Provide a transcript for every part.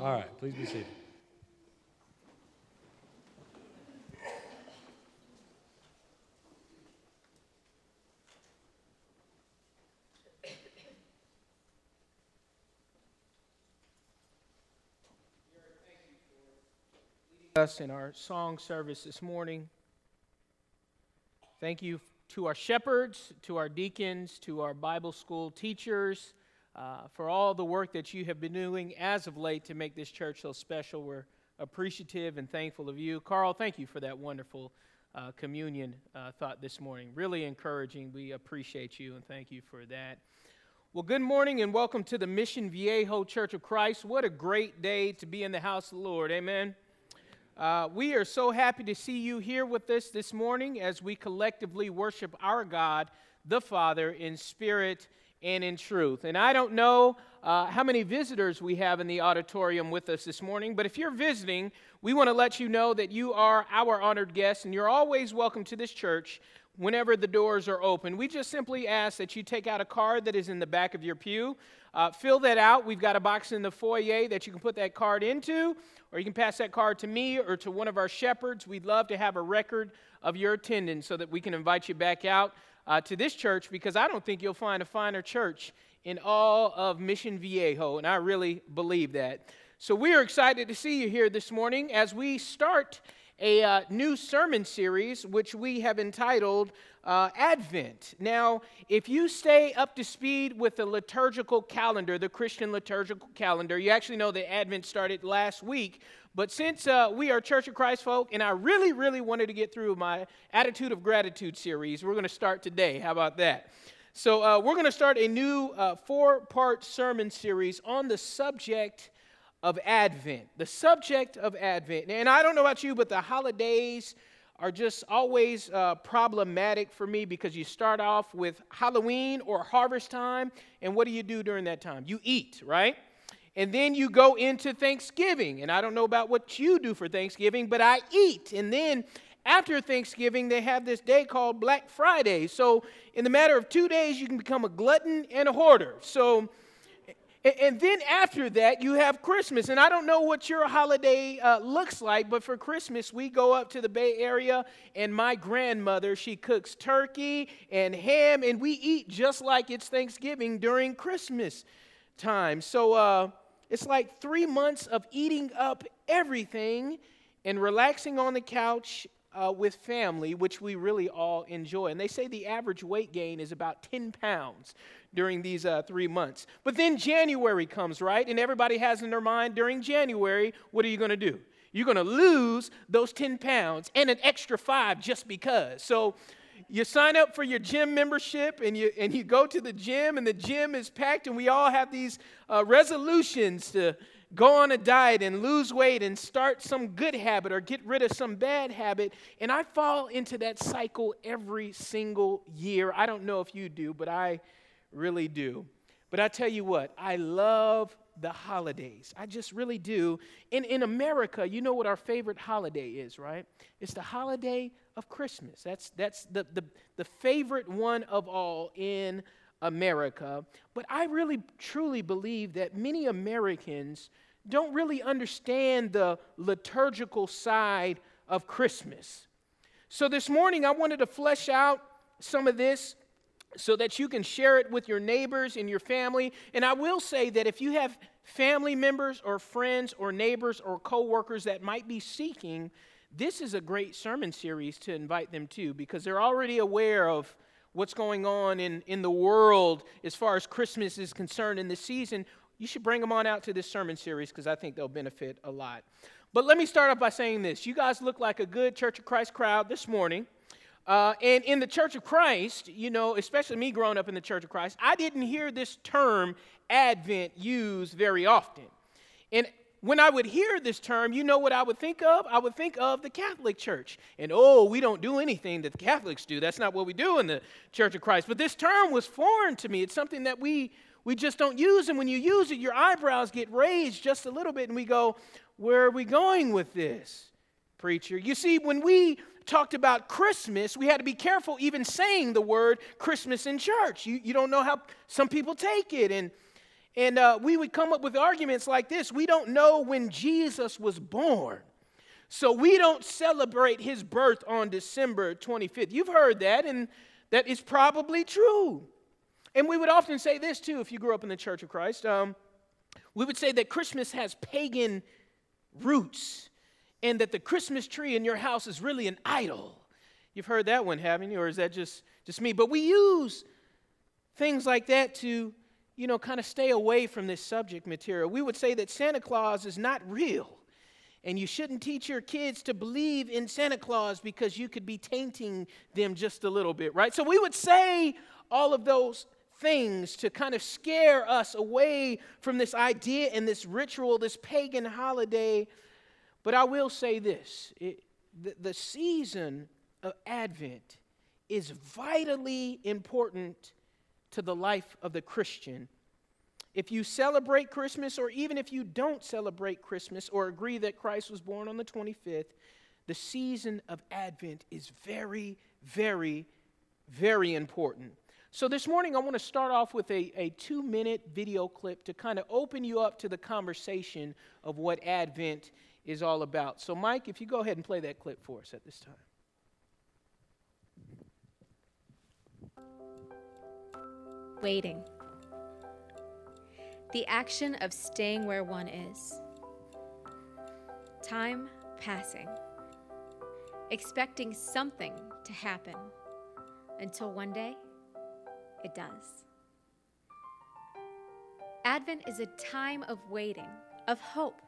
All right, please be seated. us in our song service this morning. Thank you to our shepherds, to our deacons, to our Bible school teachers uh, for all the work that you have been doing as of late to make this church so special. We're appreciative and thankful of you. Carl, thank you for that wonderful uh, communion uh, thought this morning. Really encouraging. We appreciate you and thank you for that. Well, good morning and welcome to the Mission Viejo Church of Christ. What a great day to be in the house of the Lord. Amen. Uh, we are so happy to see you here with us this morning as we collectively worship our God, the Father, in spirit and in truth. And I don't know uh, how many visitors we have in the auditorium with us this morning, but if you're visiting, we want to let you know that you are our honored guest and you're always welcome to this church whenever the doors are open. We just simply ask that you take out a card that is in the back of your pew. Uh, fill that out. We've got a box in the foyer that you can put that card into, or you can pass that card to me or to one of our shepherds. We'd love to have a record of your attendance so that we can invite you back out uh, to this church because I don't think you'll find a finer church in all of Mission Viejo, and I really believe that. So we are excited to see you here this morning as we start a uh, new sermon series which we have entitled uh, Advent. Now, if you stay up to speed with the liturgical calendar, the Christian liturgical calendar, you actually know that Advent started last week. But since uh, we are Church of Christ folk, and I really, really wanted to get through my Attitude of Gratitude series, we're going to start today. How about that? So, uh, we're going to start a new uh, four part sermon series on the subject of Advent. The subject of Advent. And I don't know about you, but the holidays are just always uh, problematic for me because you start off with Halloween or harvest time, and what do you do during that time? You eat, right? And then you go into Thanksgiving, and I don't know about what you do for Thanksgiving, but I eat. And then after Thanksgiving, they have this day called Black Friday. So, in the matter of two days, you can become a glutton and a hoarder. So, and then after that, you have Christmas. And I don't know what your holiday uh, looks like, but for Christmas, we go up to the Bay Area, and my grandmother, she cooks turkey and ham, and we eat just like it's Thanksgiving during Christmas time. So uh, it's like three months of eating up everything and relaxing on the couch uh, with family, which we really all enjoy. And they say the average weight gain is about 10 pounds during these uh, three months. But then January comes, right? And everybody has in their mind during January, what are you going to do? You're going to lose those 10 pounds and an extra five just because. So you sign up for your gym membership and you, and you go to the gym, and the gym is packed, and we all have these uh, resolutions to go on a diet and lose weight and start some good habit or get rid of some bad habit. And I fall into that cycle every single year. I don't know if you do, but I really do. But I tell you what, I love the holidays. I just really do. In, in America, you know what our favorite holiday is, right? It's the holiday of Christmas. That's, that's the, the, the favorite one of all in America. But I really truly believe that many Americans don't really understand the liturgical side of Christmas. So this morning, I wanted to flesh out some of this so that you can share it with your neighbors and your family. And I will say that if you have family members or friends or neighbors or coworkers that might be seeking, this is a great sermon series to invite them to because they're already aware of what's going on in, in the world as far as Christmas is concerned in the season. You should bring them on out to this sermon series because I think they'll benefit a lot. But let me start off by saying this. You guys look like a good Church of Christ crowd this morning. Uh, and in the Church of Christ, you know, especially me growing up in the Church of Christ, I didn't hear this term Advent used very often. And when I would hear this term, you know what I would think of? I would think of the Catholic Church. And oh, we don't do anything that the Catholics do. That's not what we do in the Church of Christ. But this term was foreign to me. It's something that we we just don't use. And when you use it, your eyebrows get raised just a little bit, and we go, Where are we going with this, preacher? You see, when we talked about Christmas, we had to be careful even saying the word Christmas in church. You, you don't know how some people take it. And, And uh, we would come up with arguments like this We don't know when Jesus was born. So we don't celebrate his birth on December 25th. You've heard that, and that is probably true. And we would often say this too if you grew up in the Church of Christ. Um, we would say that Christmas has pagan roots and that the Christmas tree in your house is really an idol. You've heard that one, haven't you? Or is that just, just me? But we use things like that to, you know, kind of stay away from this subject material. We would say that Santa Claus is not real. And you shouldn't teach your kids to believe in Santa Claus because you could be tainting them just a little bit, right? So we would say all of those things to kind of scare us away from this idea and this ritual, this pagan holiday. But I will say this it, the, the season of Advent is vitally important to the life of the Christian if you celebrate Christmas, or even if you don't celebrate Christmas or agree that Christ was born on the 25th, the season of Advent is very, very, very important. So, this morning, I want to start off with a, a two minute video clip to kind of open you up to the conversation of what Advent is all about. So, Mike, if you go ahead and play that clip for us at this time. Waiting the action of staying where one is. Time passing, expecting something to happen until one day it does. Advent is a time of waiting, of hope,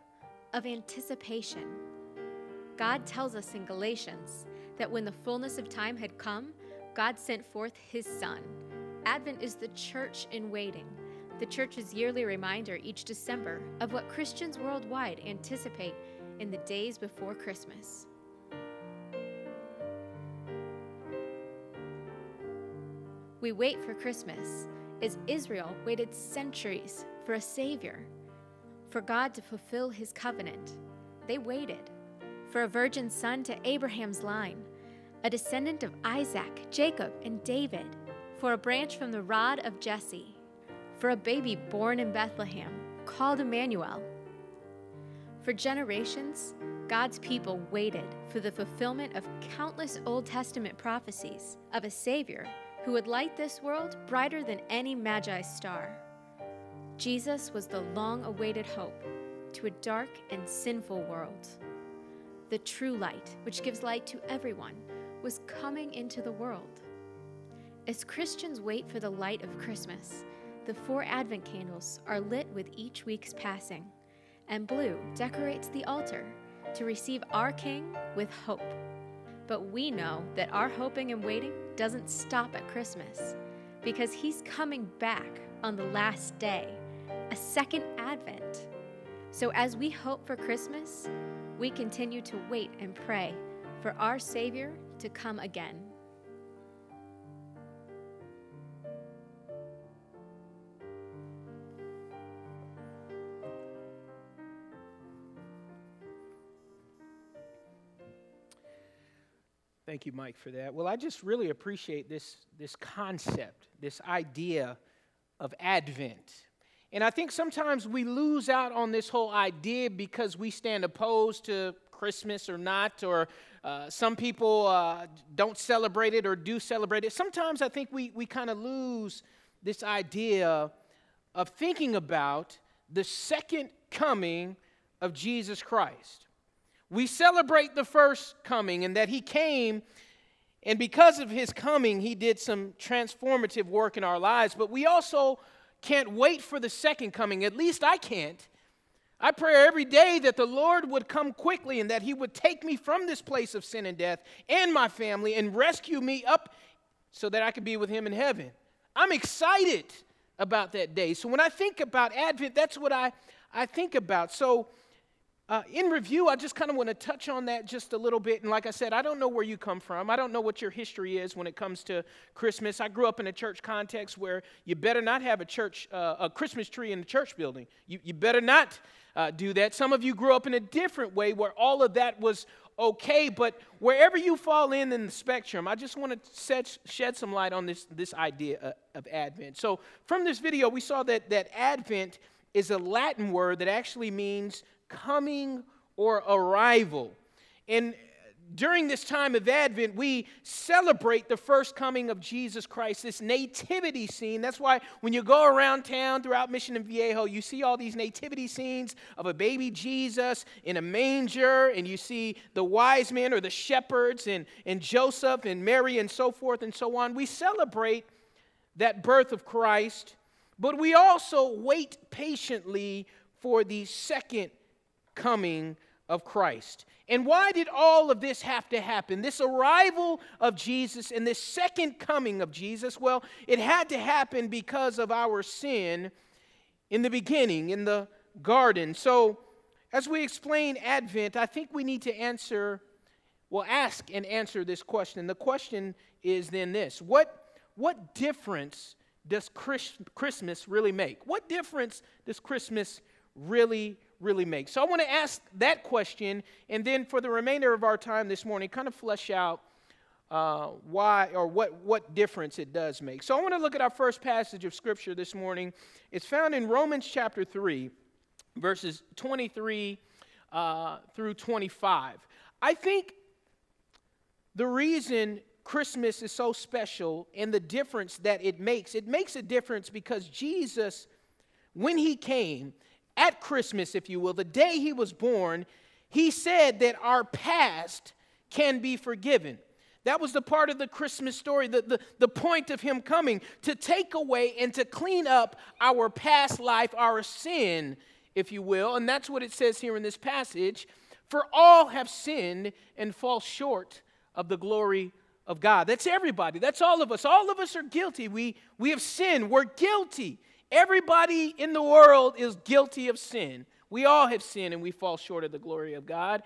of anticipation. God tells us in Galatians that when the fullness of time had come, God sent forth his Son. Advent is the church in waiting the church's yearly reminder each December of what Christians worldwide anticipate in the days before Christmas. We wait for Christmas as Israel waited centuries for a Savior, for God to fulfill His covenant. They waited for a virgin son to Abraham's line, a descendant of Isaac, Jacob, and David, for a branch from the rod of Jesse for a baby born in Bethlehem, called Emmanuel. For generations, God's people waited for the fulfillment of countless Old Testament prophecies of a Savior who would light this world brighter than any Magi star. Jesus was the long awaited hope to a dark and sinful world. The true light, which gives light to everyone, was coming into the world. As Christians wait for the light of Christmas, the four Advent candles are lit with each week's passing, and blue decorates the altar to receive our King with hope. But we know that our hoping and waiting doesn't stop at Christmas, because He's coming back on the last day, a second Advent. So as we hope for Christmas, we continue to wait and pray for our Savior to come again. Thank you, Mike, for that. Well, I just really appreciate this, this concept, this idea of Advent. And I think sometimes we lose out on this whole idea because we stand opposed to Christmas or not, or uh, some people uh, don't celebrate it or do celebrate it. Sometimes I think we, we kind of lose this idea of thinking about the second coming of Jesus Christ. We celebrate the first coming and that he came, and because of his coming, he did some transformative work in our lives. But we also can't wait for the second coming. At least I can't. I pray every day that the Lord would come quickly and that he would take me from this place of sin and death and my family and rescue me up so that I could be with him in heaven. I'm excited about that day. So when I think about Advent, that's what I, I think about. So uh, in review, I just kind of want to touch on that just a little bit. And like I said, I don't know where you come from. I don't know what your history is when it comes to Christmas. I grew up in a church context where you better not have a church, uh, a Christmas tree in the church building. You, you better not uh, do that. Some of you grew up in a different way where all of that was okay, but wherever you fall in in the spectrum, I just want to set, shed some light on this, this idea of, of Advent. So, from this video, we saw that, that Advent is a Latin word that actually means coming or arrival. And during this time of Advent, we celebrate the first coming of Jesus Christ, this nativity scene. That's why when you go around town throughout Mission and Viejo, you see all these nativity scenes of a baby Jesus in a manger, and you see the wise men or the shepherds and, and Joseph and Mary and so forth and so on. We celebrate that birth of Christ, but we also wait patiently for the second coming of Christ. And why did all of this have to happen? This arrival of Jesus and this second coming of Jesus? Well, it had to happen because of our sin in the beginning, in the garden. So, as we explain Advent, I think we need to answer, well, ask and answer this question. The question is then this What, what difference does Chris, Christmas really make? What difference does Christmas really really make? So I want to ask that question, and then for the remainder of our time this morning, kind of flesh out uh, why or what, what difference it does make. So I want to look at our first passage of Scripture this morning. It's found in Romans chapter 3, verses 23 uh, through 25. I think the reason Christmas is so special and the difference that it makes, it makes a difference because Jesus, when he came, at Christmas, if you will, the day he was born, he said that our past can be forgiven. That was the part of the Christmas story, the, the, the point of him coming to take away and to clean up our past life, our sin, if you will. And that's what it says here in this passage. For all have sinned and fall short of the glory of God. That's everybody. That's all of us. All of us are guilty. We, we have sinned. We're guilty. Everybody in the world is guilty of sin. We all have sinned and we fall short of the glory of God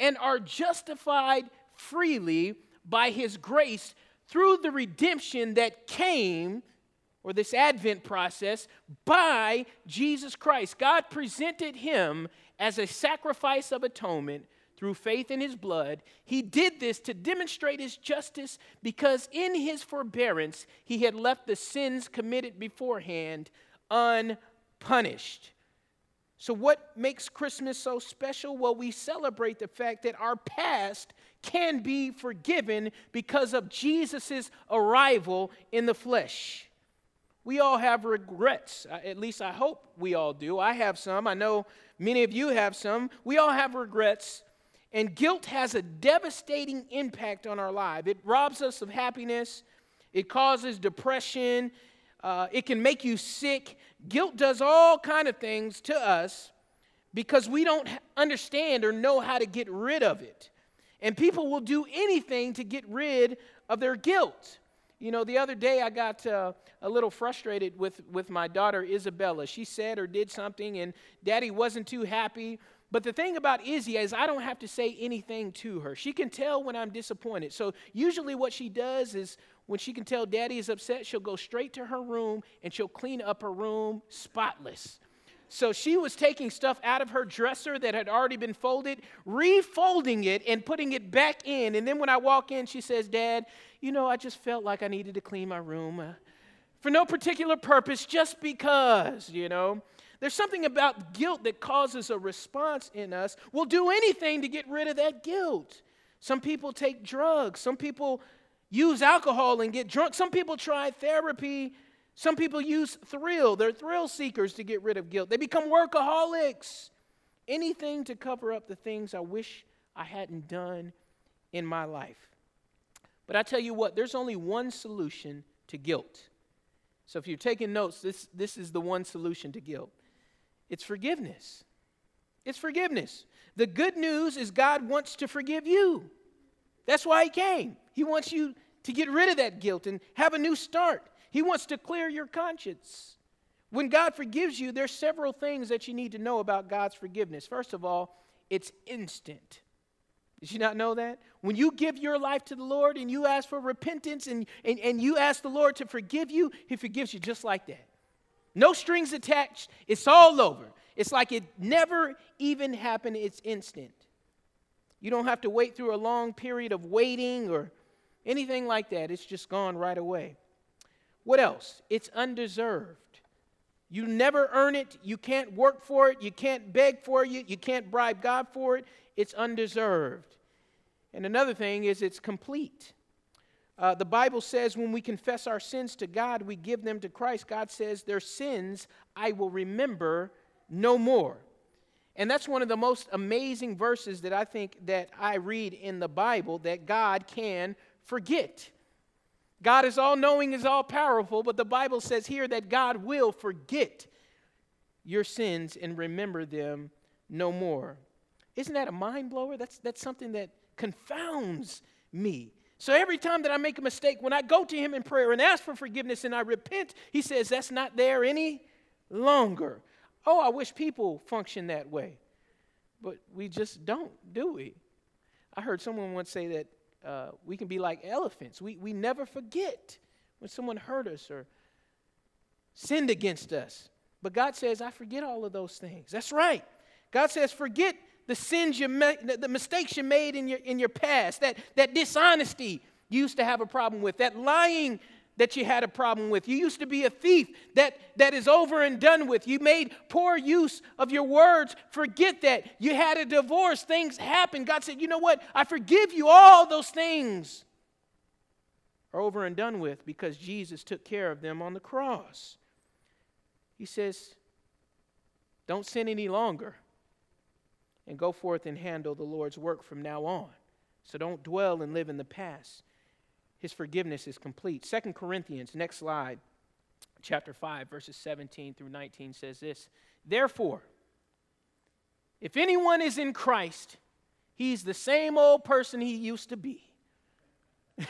and are justified freely by His grace through the redemption that came, or this Advent process, by Jesus Christ. God presented Him as a sacrifice of atonement through faith in his blood. He did this to demonstrate his justice because in his forbearance he had left the sins committed beforehand unpunished. So, what makes Christmas so special? Well, we celebrate the fact that our past can be forgiven because of Jesus' arrival in the flesh. We all have regrets. At least I hope we all do. I have some. I know many of you have some. We all have regrets. And guilt has a devastating impact on our life. It robs us of happiness, it causes depression, uh, it can make you sick. Guilt does all kind of things to us because we don't understand or know how to get rid of it. And people will do anything to get rid of their guilt. You know, the other day I got uh, a little frustrated with, with my daughter Isabella. She said or did something, and daddy wasn't too happy. But the thing about Izzy is, I don't have to say anything to her. She can tell when I'm disappointed. So, usually, what she does is when she can tell daddy is upset, she'll go straight to her room and she'll clean up her room spotless. So she was taking stuff out of her dresser that had already been folded, refolding it and putting it back in. And then when I walk in, she says, Dad, you know, I just felt like I needed to clean my room uh, for no particular purpose, just because, you know. There's something about guilt that causes a response in us. We'll do anything to get rid of that guilt. Some people take drugs, some people use alcohol and get drunk. Some people try therapy. Some people use thrill. They're thrill seekers to get rid of guilt. They become workaholics. Anything to cover up the things I wish I hadn't done in my life. But I tell you what, there's only one solution to guilt. So if you're taking notes, this, this is the one solution to guilt it's forgiveness. It's forgiveness. The good news is God wants to forgive you. That's why He came. He wants you to get rid of that guilt and have a new start. He wants to clear your conscience. When God forgives you, there's several things that you need to know about God's forgiveness. First of all, it's instant. Did you not know that? When you give your life to the Lord and you ask for repentance and, and, and you ask the Lord to forgive you, He forgives you just like that. No strings attached. It's all over. It's like it never even happened. It's instant. You don't have to wait through a long period of waiting or anything like that. It's just gone right away. What else? It's undeserved. You never earn it. You can't work for it. You can't beg for it. You can't bribe God for it. It's undeserved. And another thing is it's complete. Uh, the Bible says when we confess our sins to God, we give them to Christ. God says, Their sins I will remember no more. And that's one of the most amazing verses that I think that I read in the Bible that God can forget. God is all knowing, is all powerful, but the Bible says here that God will forget your sins and remember them no more. Isn't that a mind blower? That's, that's something that confounds me. So every time that I make a mistake, when I go to Him in prayer and ask for forgiveness and I repent, He says, That's not there any longer. Oh, I wish people function that way. But we just don't, do we? I heard someone once say that uh, we can be like elephants. We, we never forget when someone hurt us or sinned against us. But God says, I forget all of those things. That's right. God says, forget the sins you made, the mistakes you made in your, in your past, that, that dishonesty you used to have a problem with, that lying that you had a problem with. You used to be a thief that, that is over and done with. You made poor use of your words. Forget that. You had a divorce. Things happened. God said, You know what? I forgive you. All those things are over and done with because Jesus took care of them on the cross. He says, Don't sin any longer and go forth and handle the Lord's work from now on. So don't dwell and live in the past. His forgiveness is complete. Second Corinthians, next slide, chapter 5, verses 17 through 19 says this Therefore, if anyone is in Christ, he's the same old person he used to be.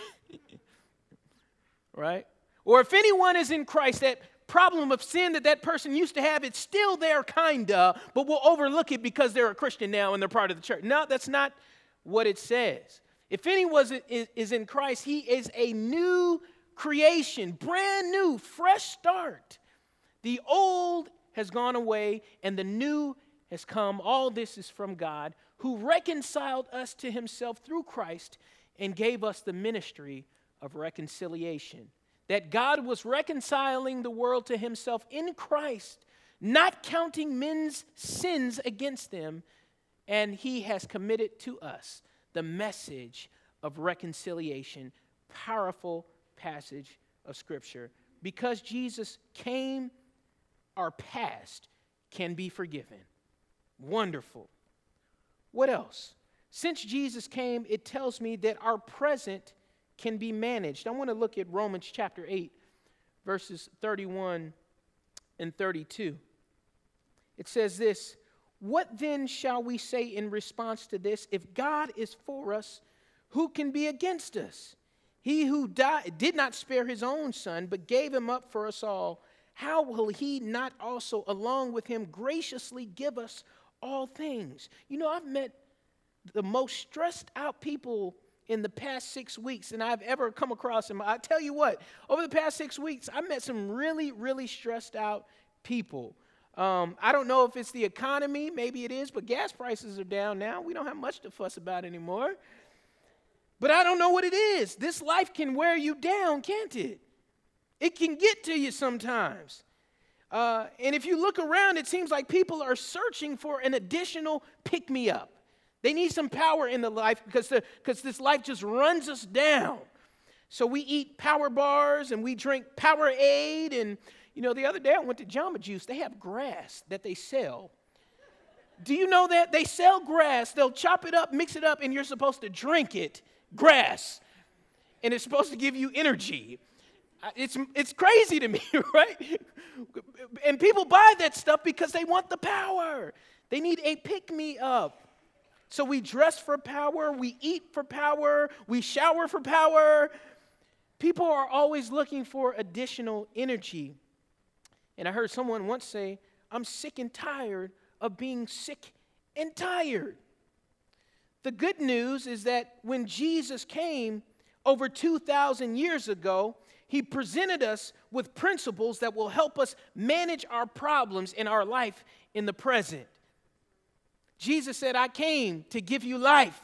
right? Or if anyone is in Christ, that problem of sin that that person used to have, it's still there, kinda, but we'll overlook it because they're a Christian now and they're part of the church. No, that's not what it says. If anyone is in Christ, he is a new creation, brand new, fresh start. The old has gone away and the new has come. All this is from God, who reconciled us to himself through Christ and gave us the ministry of reconciliation that God was reconciling the world to himself in Christ, not counting men's sins against them, and he has committed to us the message of reconciliation. Powerful passage of Scripture. Because Jesus came, our past can be forgiven. Wonderful. What else? Since Jesus came, it tells me that our present can be managed. I want to look at Romans chapter 8, verses 31 and 32. It says this What then shall we say in response to this? If God is for us, who can be against us? He who died, did not spare his own son, but gave him up for us all, how will he not also, along with him, graciously give us all things? You know, I've met the most stressed out people in the past six weeks than I've ever come across. And I tell you what, over the past six weeks, I met some really, really stressed out people. Um, I don't know if it's the economy, maybe it is, but gas prices are down now. We don't have much to fuss about anymore. But I don't know what it is. This life can wear you down, can't it? It can get to you sometimes. Uh, and if you look around, it seems like people are searching for an additional pick me up. They need some power in the life because, because this life just runs us down. So we eat power bars and we drink Powerade. And, you know, the other day I went to Jamba Juice. They have grass that they sell. Do you know that? They sell grass. They'll chop it up, mix it up, and you're supposed to drink it. Grass. And it's supposed to give you energy. It's, it's crazy to me, right? And people buy that stuff because they want the power. They need a pick me up. So we dress for power, we eat for power, we shower for power. People are always looking for additional energy. And I heard someone once say, I'm sick and tired of being sick and tired. The good news is that when Jesus came over 2,000 years ago, he presented us with principles that will help us manage our problems in our life in the present. Jesus said, I came to give you life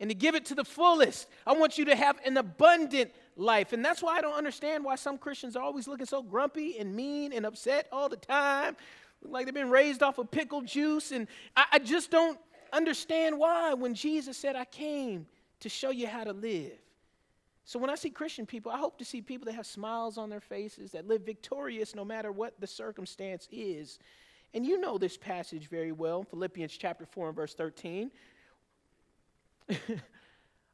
and to give it to the fullest. I want you to have an abundant life. And that's why I don't understand why some Christians are always looking so grumpy and mean and upset all the time. like they've been raised off of pickle juice. And I, I just don't understand why when Jesus said, I came to show you how to live. So when I see Christian people, I hope to see people that have smiles on their faces, that live victorious no matter what the circumstance is. And you know this passage very well, Philippians chapter 4 and verse 13.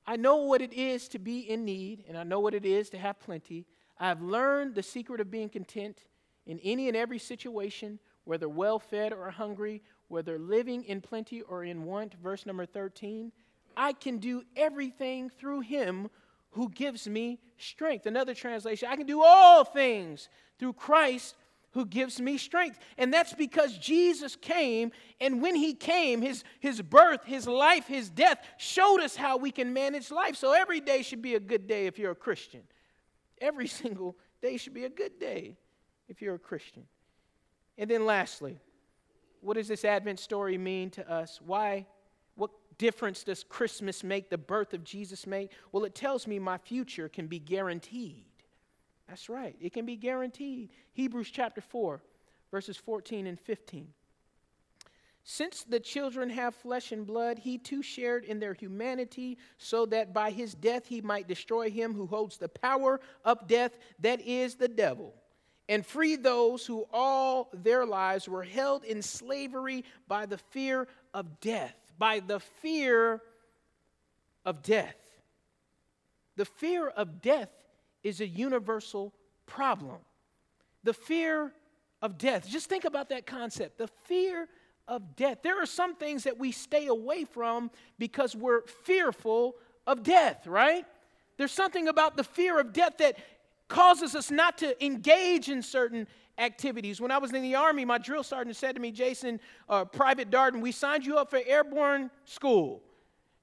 I know what it is to be in need, and I know what it is to have plenty. I have learned the secret of being content in any and every situation, whether well fed or hungry, whether living in plenty or in want. Verse number 13. I can do everything through him who gives me strength. Another translation, I can do all things through Christ who gives me strength. And that's because Jesus came, and when he came, his, his birth, his life, his death showed us how we can manage life. So every day should be a good day if you're a Christian. Every single day should be a good day if you're a Christian. And then lastly, what does this Advent story mean to us? Why? What difference does Christmas make, the birth of Jesus make? Well, it tells me my future can be guaranteed. That's right, it can be guaranteed. Hebrews chapter 4, verses 14 and 15. Since the children have flesh and blood, he too shared in their humanity, so that by his death he might destroy him who holds the power of death, that is the devil, and free those who all their lives were held in slavery by the fear of death. By the fear of death. The fear of death is a universal problem. The fear of death. Just think about that concept. The fear of death. There are some things that we stay away from because we're fearful of death, right? There's something about the fear of death that causes us not to engage in certain activities. When I was in the Army, my drill sergeant said to me, Jason, uh, Private Darden, we signed you up for airborne school.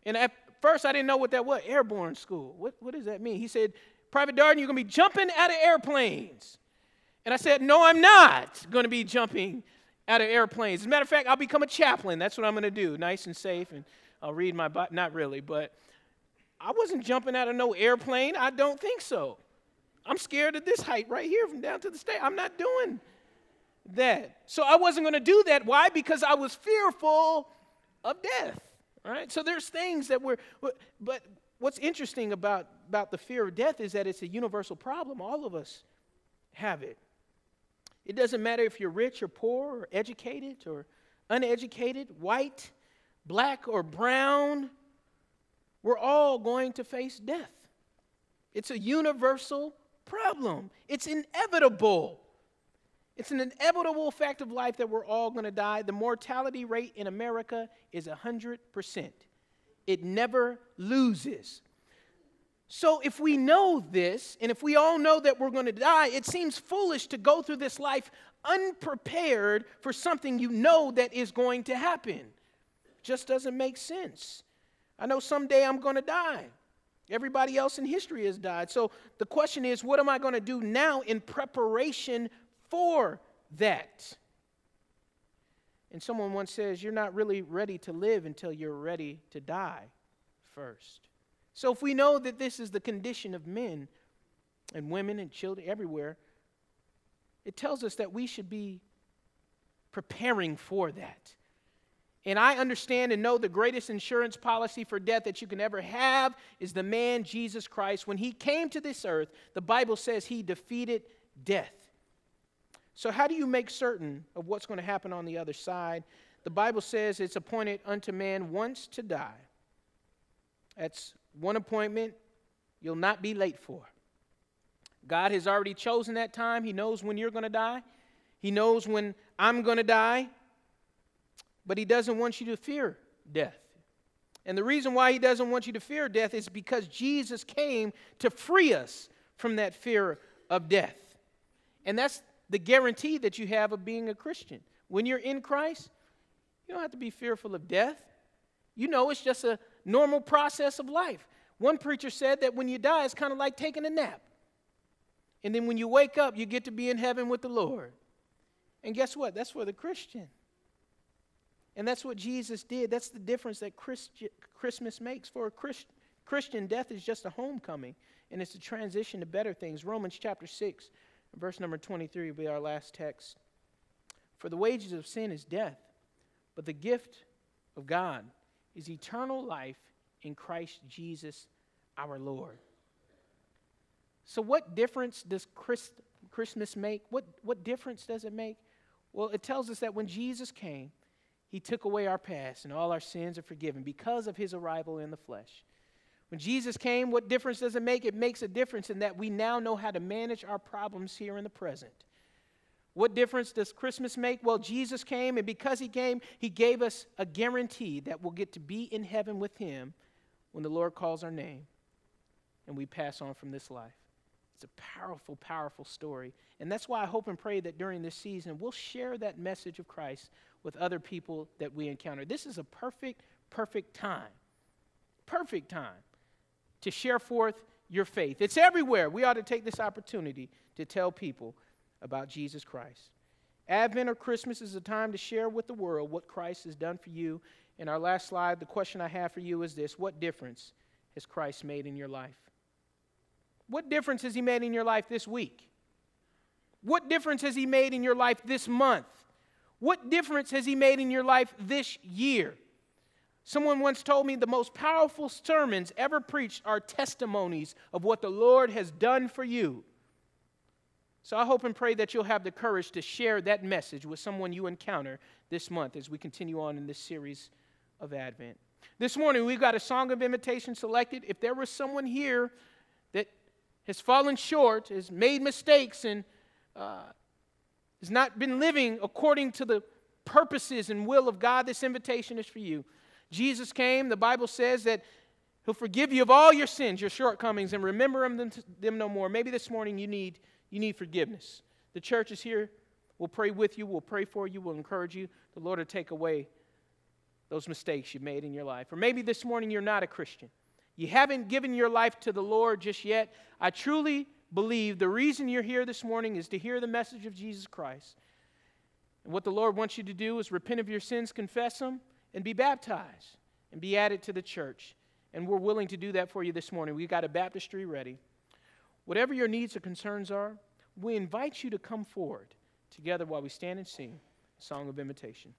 And at first, I didn't know what that was airborne school. What, what does that mean? He said, Private Darden, you're going to be jumping out of airplanes. And I said, No, I'm not going to be jumping out of airplanes. As a matter of fact, I'll become a chaplain. That's what I'm going to do, nice and safe. And I'll read my Bible. Not really, but I wasn't jumping out of no airplane. I don't think so. I'm scared of this height right here from down to the state. I'm not doing that. So I wasn't going to do that. Why? Because I was fearful of death. All right. So there's things that we're, but what's interesting about, about the fear of death is that it's a universal problem. All of us have it. It doesn't matter if you're rich or poor or educated or uneducated, white, black, or brown. We're all going to face death. It's a universal problem, it's inevitable. It's an inevitable fact of life that we're all going to die. The mortality rate in America is 100% it never loses. So, if we know this, and if we all know that we're going to die, it seems foolish to go through this life unprepared for something you know that is going to happen. Just doesn't make sense. I know someday I'm going to die. Everybody else in history has died. So, the question is, what am I going to do now in preparation for that? And someone once says, You're not really ready to live until you're ready to die first. So if we know that this is the condition of men and women and children everywhere, it tells us that we should be preparing for that. And I understand and know the greatest insurance policy for death that you can ever have is the man Jesus Christ. When he came to this earth, the Bible says he defeated death. So, how do you make certain of what's going to happen on the other side? The Bible says it's appointed unto man once to die. That's one appointment you'll not be late for. God has already chosen that time. He knows when you're going to die, He knows when I'm going to die, but He doesn't want you to fear death. And the reason why He doesn't want you to fear death is because Jesus came to free us from that fear of death. And that's the guarantee that you have of being a Christian. When you're in Christ, you don't have to be fearful of death. You know, it's just a normal process of life. One preacher said that when you die, it's kind of like taking a nap. And then when you wake up, you get to be in heaven with the Lord. And guess what? That's for the Christian. And that's what Jesus did. That's the difference that Christi- Christmas makes. For a Christ- Christian, death is just a homecoming, and it's a transition to better things. Romans chapter 6, verse number 23 will be our last text. For the wages of sin is death, but the gift of God is eternal life in Christ Jesus our Lord. So, what difference does Christ, Christmas make? What, what difference does it make? Well, it tells us that when Jesus came, he took away our past and all our sins are forgiven because of his arrival in the flesh. When Jesus came, what difference does it make? It makes a difference in that we now know how to manage our problems here in the present. What difference does Christmas make? Well, Jesus came, and because he came, he gave us a guarantee that we'll get to be in heaven with him when the Lord calls our name and we pass on from this life. It's a powerful, powerful story. And that's why I hope and pray that during this season, we'll share that message of Christ with other people that we encounter. This is a perfect, perfect time. Perfect time to share forth your faith. It's everywhere. We ought to take this opportunity to tell people about Jesus Christ. Advent or Christmas is a time to share with the world what Christ has done for you. In our last slide, the question I have for you is this What difference has Christ made in your life? What difference has He made in your life this week? What difference has He made in your life this month? What difference has He made in your life this year? Someone once told me the most powerful sermons ever preached are testimonies of what the Lord has done for you. So I hope and pray that you'll have the courage to share that message with someone you encounter this month as we continue on in this series of Advent. This morning, we've got a song of invitation selected. If there was someone here that has fallen short, has made mistakes, and uh, has not been living according to the purposes and will of God, this invitation is for you. Jesus came, the Bible says that He'll forgive you of all your sins, your shortcomings, and remember them, them no more. Maybe this morning you need, you need forgiveness. The church is here. We'll pray with you, we'll pray for you, we'll encourage you. The Lord will take away those mistakes you've made in your life. Or maybe this morning you're not a Christian. You haven't given your life to the Lord just yet. I truly believe the reason you're here this morning is to hear the message of Jesus Christ. And what the Lord wants you to do is repent of your sins, confess them, and be baptized and be added to the church. And we're willing to do that for you this morning. We've got a baptistry ready. Whatever your needs or concerns are, we invite you to come forward together while we stand and sing a song of invitation.